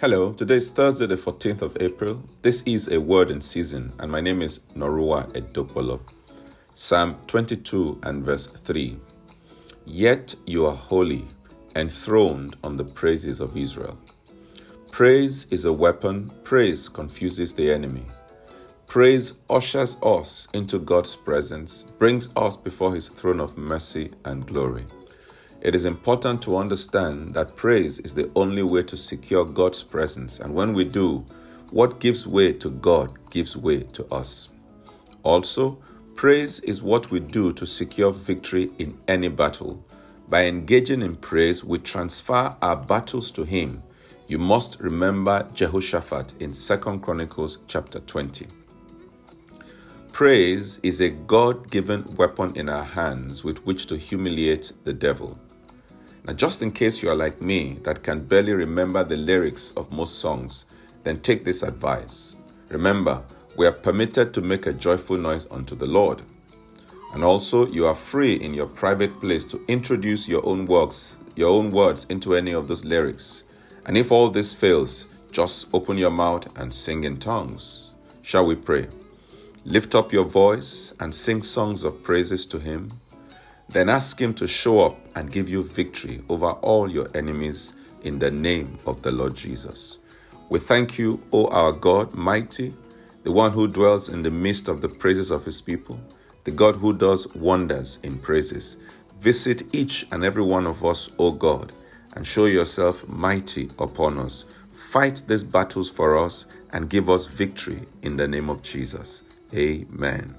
Hello, today is Thursday, the 14th of April. This is a word in season, and my name is Norua Edopolo. Psalm 22 and verse 3. Yet you are holy, enthroned on the praises of Israel. Praise is a weapon, praise confuses the enemy. Praise ushers us into God's presence, brings us before his throne of mercy and glory. It is important to understand that praise is the only way to secure God's presence, and when we do, what gives way to God gives way to us. Also, praise is what we do to secure victory in any battle. By engaging in praise, we transfer our battles to Him. You must remember Jehoshaphat in 2 Chronicles chapter 20. Praise is a God given weapon in our hands with which to humiliate the devil. Now, just in case you are like me that can barely remember the lyrics of most songs, then take this advice. Remember, we are permitted to make a joyful noise unto the Lord. And also, you are free in your private place to introduce your own works, your own words into any of those lyrics. And if all this fails, just open your mouth and sing in tongues. Shall we pray? Lift up your voice and sing songs of praises to Him. Then ask Him to show up and give you victory over all your enemies in the name of the Lord Jesus. We thank you, O our God, mighty, the one who dwells in the midst of the praises of His people, the God who does wonders in praises. Visit each and every one of us, O God, and show yourself mighty upon us. Fight these battles for us and give us victory in the name of Jesus. Amen.